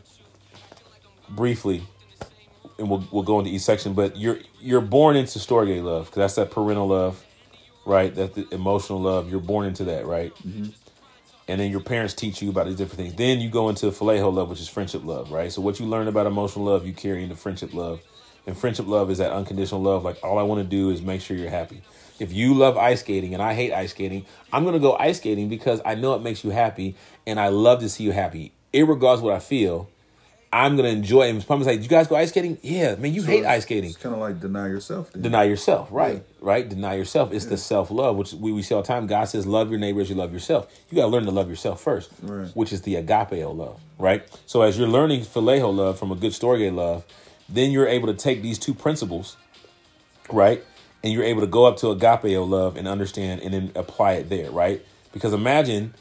briefly, and we'll we'll go into each section. But you're you're born into storge love because that's that parental love, right? That the emotional love. You're born into that, right? And then your parents teach you about these different things. Then you go into phileo love, which is friendship love, right? So what you learn about emotional love, you carry into friendship love. And friendship love is that unconditional love. Like all I want to do is make sure you're happy. If you love ice skating and I hate ice skating, I'm gonna go ice skating because I know it makes you happy and I love to see you happy. Irregardless what I feel, I'm gonna enjoy it. And Someone's like, "You guys go ice skating?" Yeah, man, you hate ice skating
It's kind of like deny yourself. Then.
deny yourself right right deny yourself it's the self-love which we, we see all the time god says love your neighbor as you love yourself you got to learn to love yourself first
Right.
which is the agapeo love right so as you're learning phileo love from a good storge love then you're able to take these two principles right and you're able to go up to agapeo love and understand and then apply it there right because imagine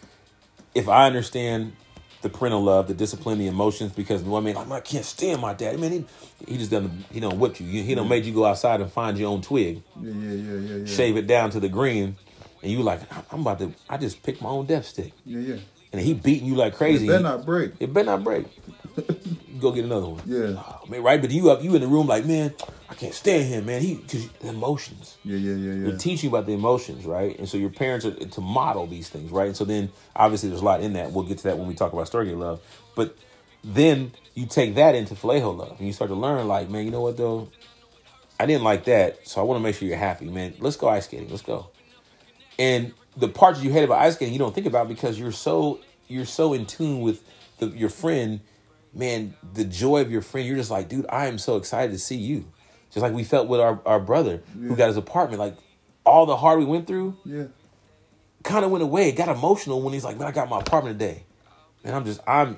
if i understand the parental love, the discipline, the emotions, because one man, like, I can't stand my dad. Man, he, he just done, he don't whip you. He don't made you go outside and find your own twig,
Yeah, yeah, yeah, yeah, yeah.
shave it down to the green, and you like, I'm about to, I just picked my own death stick,
Yeah, yeah.
and he beating you like crazy.
It better not break.
It better not break. go get another one.
Yeah.
Oh, man, right? But you up, you in the room like, man, I can't stand him, man. He, cause the emotions.
Yeah, yeah, yeah, yeah.
They're teaching about the emotions, right? And so your parents are to model these things, right? And so then obviously there's a lot in that. We'll get to that when we talk about storge love. But then you take that into phileo love and you start to learn, like, man, you know what though? I didn't like that, so I want to make sure you're happy, man. Let's go ice skating. Let's go. And the parts you hate about ice skating, you don't think about because you're so you're so in tune with the, your friend. Man, the joy of your friend. You're just like, dude, I am so excited to see you. Just like we felt with our, our brother who got his apartment. Like all the hard we went through
yeah.
kind of went away. It got emotional when he's like, man, I got my apartment today. And I'm just, I'm,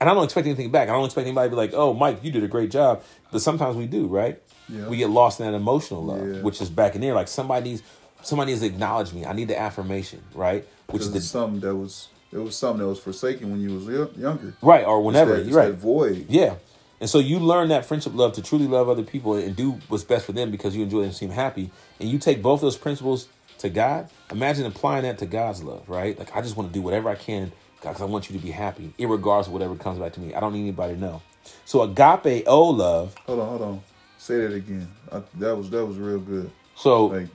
and I don't expect anything back. I don't expect anybody to be like, oh, Mike, you did a great job. But sometimes we do, right?
Yeah.
We get lost in that emotional love,
Yeah.
which is back in there. Like somebody needs, somebody needs to acknowledge me. I need the affirmation, right? Which is the,
something that was it was something that was forsaken when you was younger.
right, or whenever,
It's that, it's
right.
that void.
Yeah. And so you learn that friendship love to truly love other people and do what's best for them because you enjoy them seem happy. And you take both those principles to God, imagine applying that to God's love, right? Like I just want to do whatever I can, God, because I want you to be happy, regardless of whatever comes back to me. I don't need anybody to know. So agapeo love.
Hold on, hold on. Say that again. I, that was that was real good.
So
Like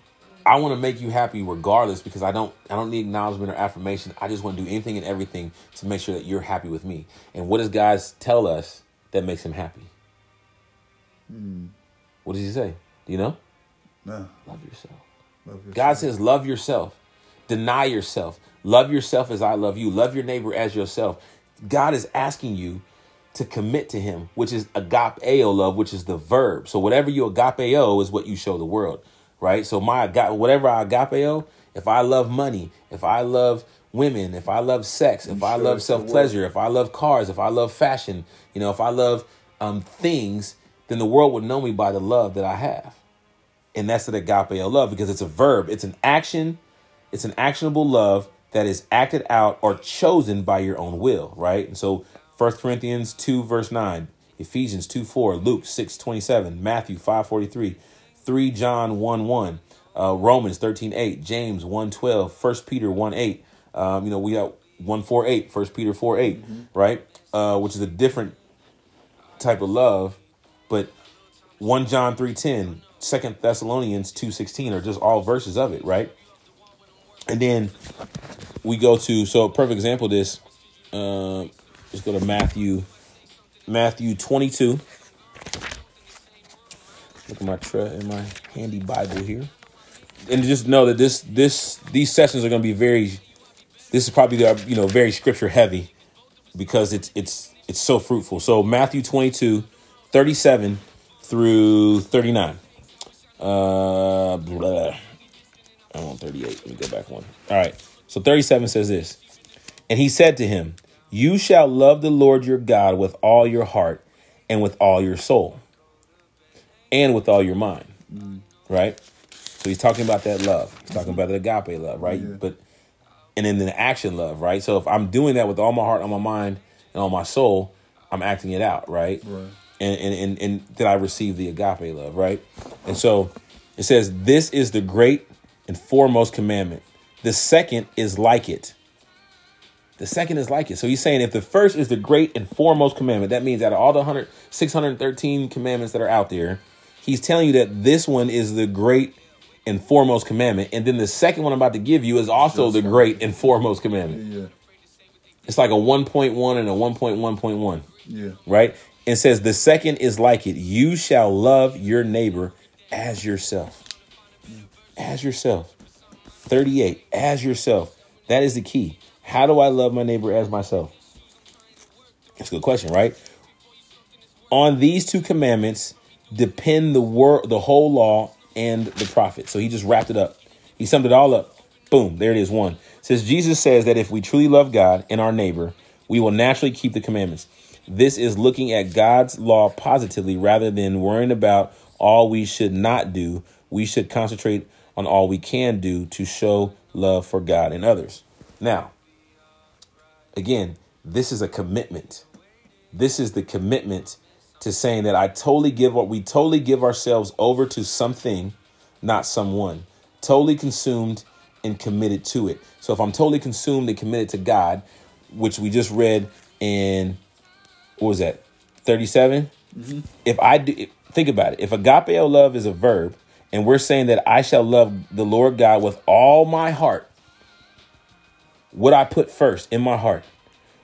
I want to make you happy regardless because I don't I don't need acknowledgement or affirmation. I just want to do anything and everything to make sure that you're happy with me. And what does God tell us that makes him happy? Hmm. What does he say? Do you know?
nah,
Love yourself.
love yourself.
God says, love yourself. Deny yourself. Love yourself as I love you. Love your neighbor as yourself. God is asking you to commit to him, which is agapeo love, which is the verb. So whatever you agapeo is what you show the world, right? So my aga- whatever I agapeo, if I love money, if I love women, if I love sex, if I love
it to the
self pleasure, if I love cars, if I love fashion, you know, if I love um, things, then the world would know me by the love that I have. And that's the agapeo love because it's a verb. It's an action. It's an actionable love that is acted out or chosen by your own will right? And so 1 corinthians 2 verse 9 ephesians 2 4 luke 6 27 matthew 5 43 3 john 1 1 uh, romans 13 8 james 1 12 1 peter 1 8 um, you know we got 1 4 8 1 peter 4 8 right? Uh, which is a different type of love but 1 John 3.10, 2 Thessalonians 2.16 are just all verses of it, right? And then we go to, so perfect example this, uh, let's go to Matthew, Matthew 22. Look at my tre- in my handy Bible here. And just know that this this these sessions are going to be very this is probably the, you know very scripture heavy because it's it's it's so fruitful. So Matthew 22 37 through 39. Uh blah. I'm on 38. Let me go back one. All right. So 37 says this. And he said to him, You shall love the Lord your God with all your heart and with all your soul and with all your mind. Right? So he's talking about that love. He's talking about the agape love, right?
Yeah.
But and then the action love, right? So if I'm doing that with all my heart, all my mind, and all my soul, I'm acting it out, right?
Right.
And and and, and then I receive the agape love, right? And so it says, This is the great and foremost commandment. The second is like it. The second is like it. So he's saying if the first is the great and foremost commandment, that means out of all the 100, 613 commandments that are out there, he's telling you that this one is the great and foremost commandment. And then the second one I'm about to give you is also the great and foremost commandment.
Yeah.
It's like a 1.1 and a 1.1.1
Yeah.
right? It says the second is like it. You shall love your neighbor as yourself. As yourself. 38. As yourself. That is the key. How do I love my neighbor as myself? That's a good question, right? On these two commandments depend the word, the whole law and the prophet. So he just wrapped it up. He summed it all up. Boom, there it is. One Says Jesus says that if we truly love God and our neighbor, we will naturally keep the commandments. This is looking at God's law positively rather than worrying about all we should not do. We should concentrate on all we can do to show love for God and others. Now, again, this is a commitment. This is the commitment to saying that I totally give what we totally give ourselves over to something, not someone. Totally consumed and committed to it. So if I'm totally consumed and committed to God, which we just read in what was that 37 if i do think about it. If agapeo love is a verb and we're saying that i shall love the lord god with all my heart what i put first in my heart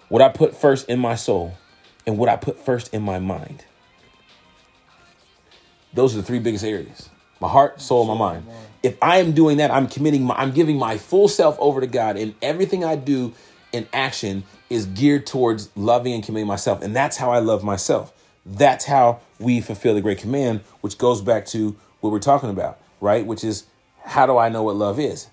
what i put first in my soul and what i put first in my mind. Those are the three biggest areas. My heart soul my mind if i am doing that i'm committing my i'm giving my full self over to god and everything i do in action is geared towards loving and committing myself and that's how i love myself that's how we fulfill the great command which goes back to what we're talking about right which is how do i know what love is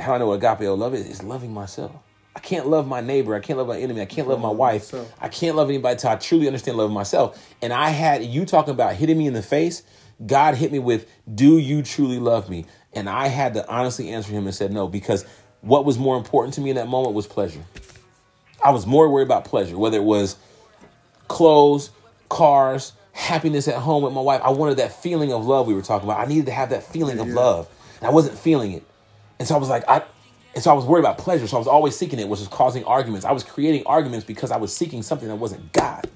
how I know what agapeo love is is loving myself. I can't love my neighbor. I can't love my enemy. I can't love my wife. I can't love anybody until I truly understand loving myself. And I had you talking about hitting me in the face. God hit me with, "Do you truly love me?" And I had to honestly answer him and said no because what was more important to me in that moment was pleasure. I was more worried about pleasure, whether it was clothes, cars, happiness at home with my wife. I wanted that feeling of love we were talking about. I needed to have that feeling of
Yeah.
love. And I wasn't feeling it. And so I was like, I, and so I was worried about pleasure. So I was always seeking it, which was causing arguments. I was creating arguments because I was seeking something that wasn't God.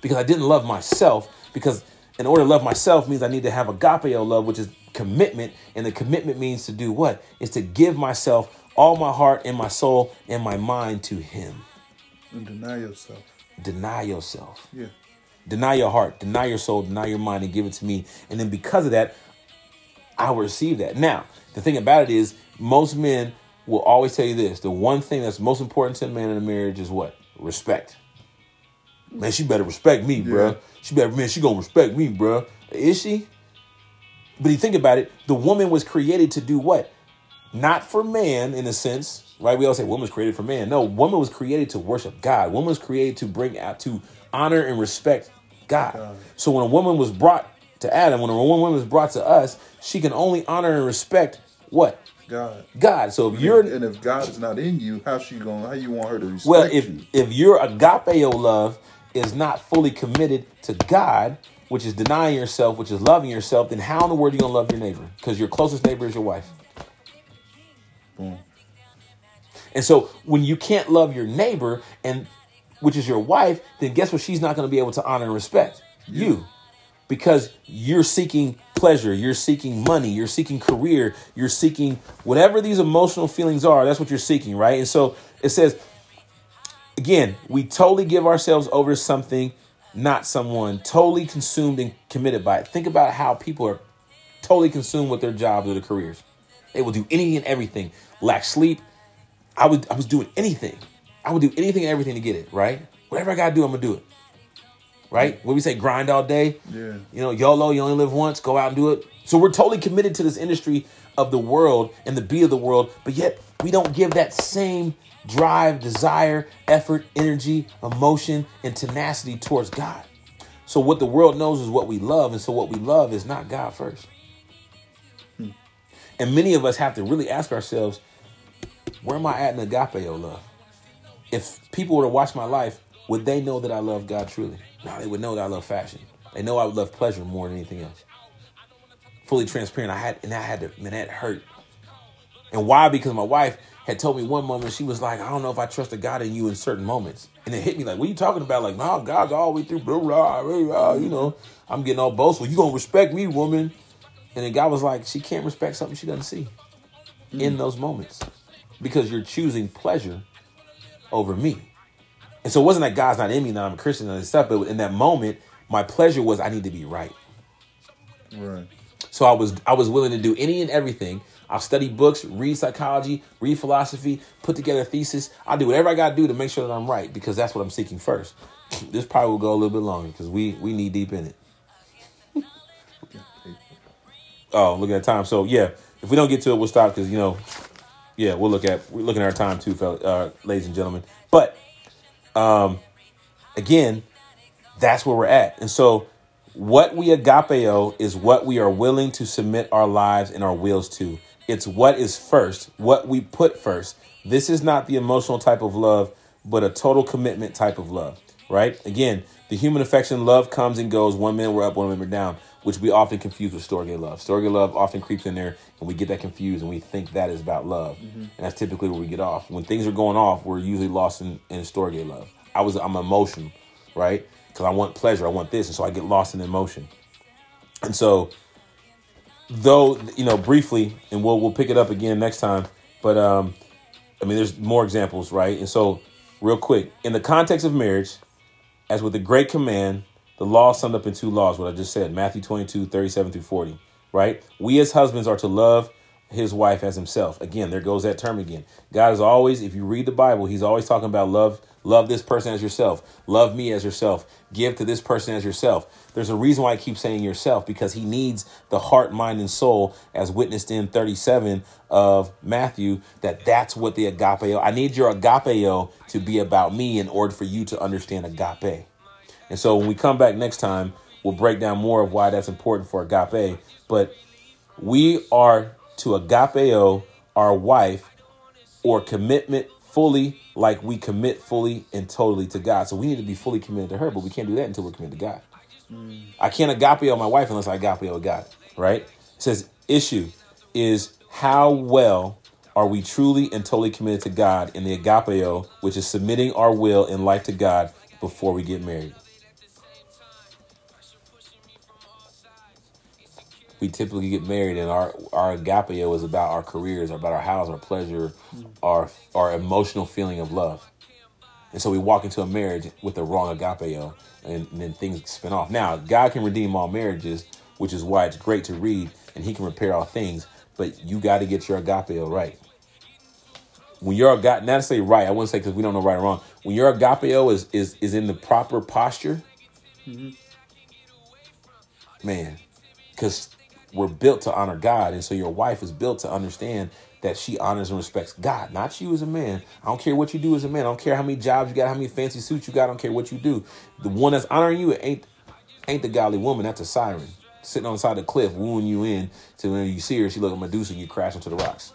Because I didn't love myself. Because in order to love myself means I need to have agapeo love, which is commitment. And the commitment means to do what? Is to give myself all my heart and my soul and my mind to Him.
And deny yourself.
Deny yourself.
Yeah.
Deny your heart, deny your soul, deny your mind, and give it to me. And then because of that, I will receive that. Now, the thing about it is, most men will always tell you this the one thing that's most important to a man in a marriage is what? Respect. Man, she better respect me, bruh. She better, man, she gonna respect me, bruh. Is she? But you think about it, the woman was created to do what? Not for man, in a sense, right? We all say woman was created for man. No, woman was created to worship God. Woman was created to bring out, to honor and respect God.
God.
So when a woman was brought to Adam, when a woman was brought to us, she can only honor and respect what?
God.
God. So if you're
and if God is not in you, how she going? How you want her to respect
well, if
you?
if your agapeo love is not fully committed to God, which is denying yourself, which is loving yourself, then how in the world are you gonna love your neighbor? Because your closest neighbor is your wife.
Boom.
And so when you can't love your neighbor and which is your wife, then guess what she's not going to be able to honor and respect? You. Because you're seeking pleasure, you're seeking money, you're seeking career, you're seeking whatever these emotional feelings are, that's what you're seeking, right? And so it says again, we totally give ourselves over to something, not someone, totally consumed and committed by it. Think about how people are totally consumed with their jobs or their careers. They will do anything and everything. Lack sleep. I would I was doing anything. I would do anything and everything to get it, right? Whatever I gotta do, I'm gonna do it. Right? When we say grind all day,
Yeah.
you know, YOLO, you only live once, go out and do it. So we're totally committed to this industry of the world and the be of the world, but yet we don't give that same drive, desire, effort, energy, emotion, and tenacity towards God. So what the world knows is what we love, and so what we love is not God first. Hmm. And many of us have to really ask ourselves, where am I at in agapeo oh love? If people were to watch my life, would they know that I love God truly? No, they would know that I love fashion. They know I would love pleasure more than anything else. Fully transparent. I had and I had to man, that hurt. And why? Because my wife had told me one moment, she was like, I don't know if I trust a God in you in certain moments. And it hit me like, what are you talking about? Like, no, God's all the way through, blah, blah, blah, blah. you know, I'm getting all boastful. You gonna respect me, woman. And then God was like, she can't respect something she doesn't see mm-hmm. in those moments. Because you're choosing pleasure over me. And so it wasn't that God's not in me, now I'm a Christian and stuff, but in that moment, my pleasure was I need to be right.
Right.
So I was I was willing to do any and everything. I'll study books, read psychology, read philosophy, put together a thesis. I'll do whatever I gotta do to make sure that I'm right because that's what I'm seeking first. This probably will go a little bit longer because we we need deep in it. Oh, look at time. So yeah, if we don't get to it, we'll stop because you know, yeah, we'll look at we're looking at our time too, fellas, uh, ladies and gentlemen. But um, again, that's where we're at. And so, what we agapeo is what we are willing to submit our lives and our wills to. It's what is first, what we put first. This is not the emotional type of love, but a total commitment type of love, right? Again, the human affection, love comes and goes. One minute we're up, one minute we're down, which we often confuse with storge love. Storge love often creeps in there, and we get that confused, and we think that is about love, mm-hmm. and that's typically where we get off. When things are going off, we're usually lost in, in storge love. I was, I'm emotional, right? Because I want pleasure, I want this, and so I get lost in emotion. And so, though you know, briefly, and we'll we'll pick it up again next time. But um, I mean, there's more examples, right? And so, real quick, in the context of marriage, as with the great command, the law summed up in two laws, what I just said, Matthew 22, 37 through 40, right? We as husbands are to love his wife as himself. Again, there goes that term again. God is always, if you read the Bible, he's always talking about love, love this person as yourself, love me as yourself, give to this person as yourself. There's a reason why I keep saying yourself, because he needs the heart, mind, and soul, as witnessed in 37 of Matthew, that that's what the agapeo, I need your agapeo to be about me in order for you to understand agape. And so when we come back next time, we'll break down more of why that's important for agape. But we are to agapeo our wife or commitment fully like we commit fully and totally to God. So we need to be fully committed to her, but we can't do that until we're committed to God. Mm. I can't agapeo my wife unless I agapeo God, right? It says issue is how well are we truly and totally committed to God in the agapeo, which is submitting our will and life to God before we get married? We typically get married, and our our agapeo is about our careers, about our house, our pleasure, our our emotional feeling of love. And so we walk into a marriage with the wrong agapeo, and, and then things spin off. Now, God can redeem all marriages, which is why it's great to read, and He can repair all things. But you got to get your agapeo right. When your agapeo, not to say right, I wouldn't say because we don't know right or wrong. When your agapeo is is is in the proper posture, mm-hmm. man, because we're built to honor God, and so your wife is built to understand that she honors and respects God, not you as a man. I don't care what you do as a man. I don't care how many jobs you got, how many fancy suits you got. I don't care what you do. The one that's honoring you ain't ain't the godly woman. That's a siren sitting on the side of the cliff, wooing you in. To when you see her, she look like Medusa, and you crash into the rocks.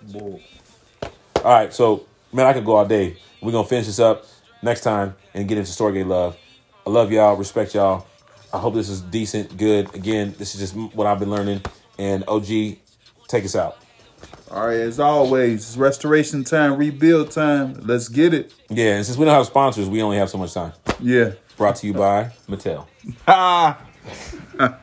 All right, so man, I could go all day. We're gonna finish this up next time and get into storge love. I love y'all, respect y'all. I hope this is decent, good. Again, this is just what I've been learning. And OG, take us out.
All right, as always, it's restoration time, rebuild time. Let's get it.
Yeah, and since we don't have sponsors, we only have so much time.
Yeah.
Brought to you by Mattel.
Ha!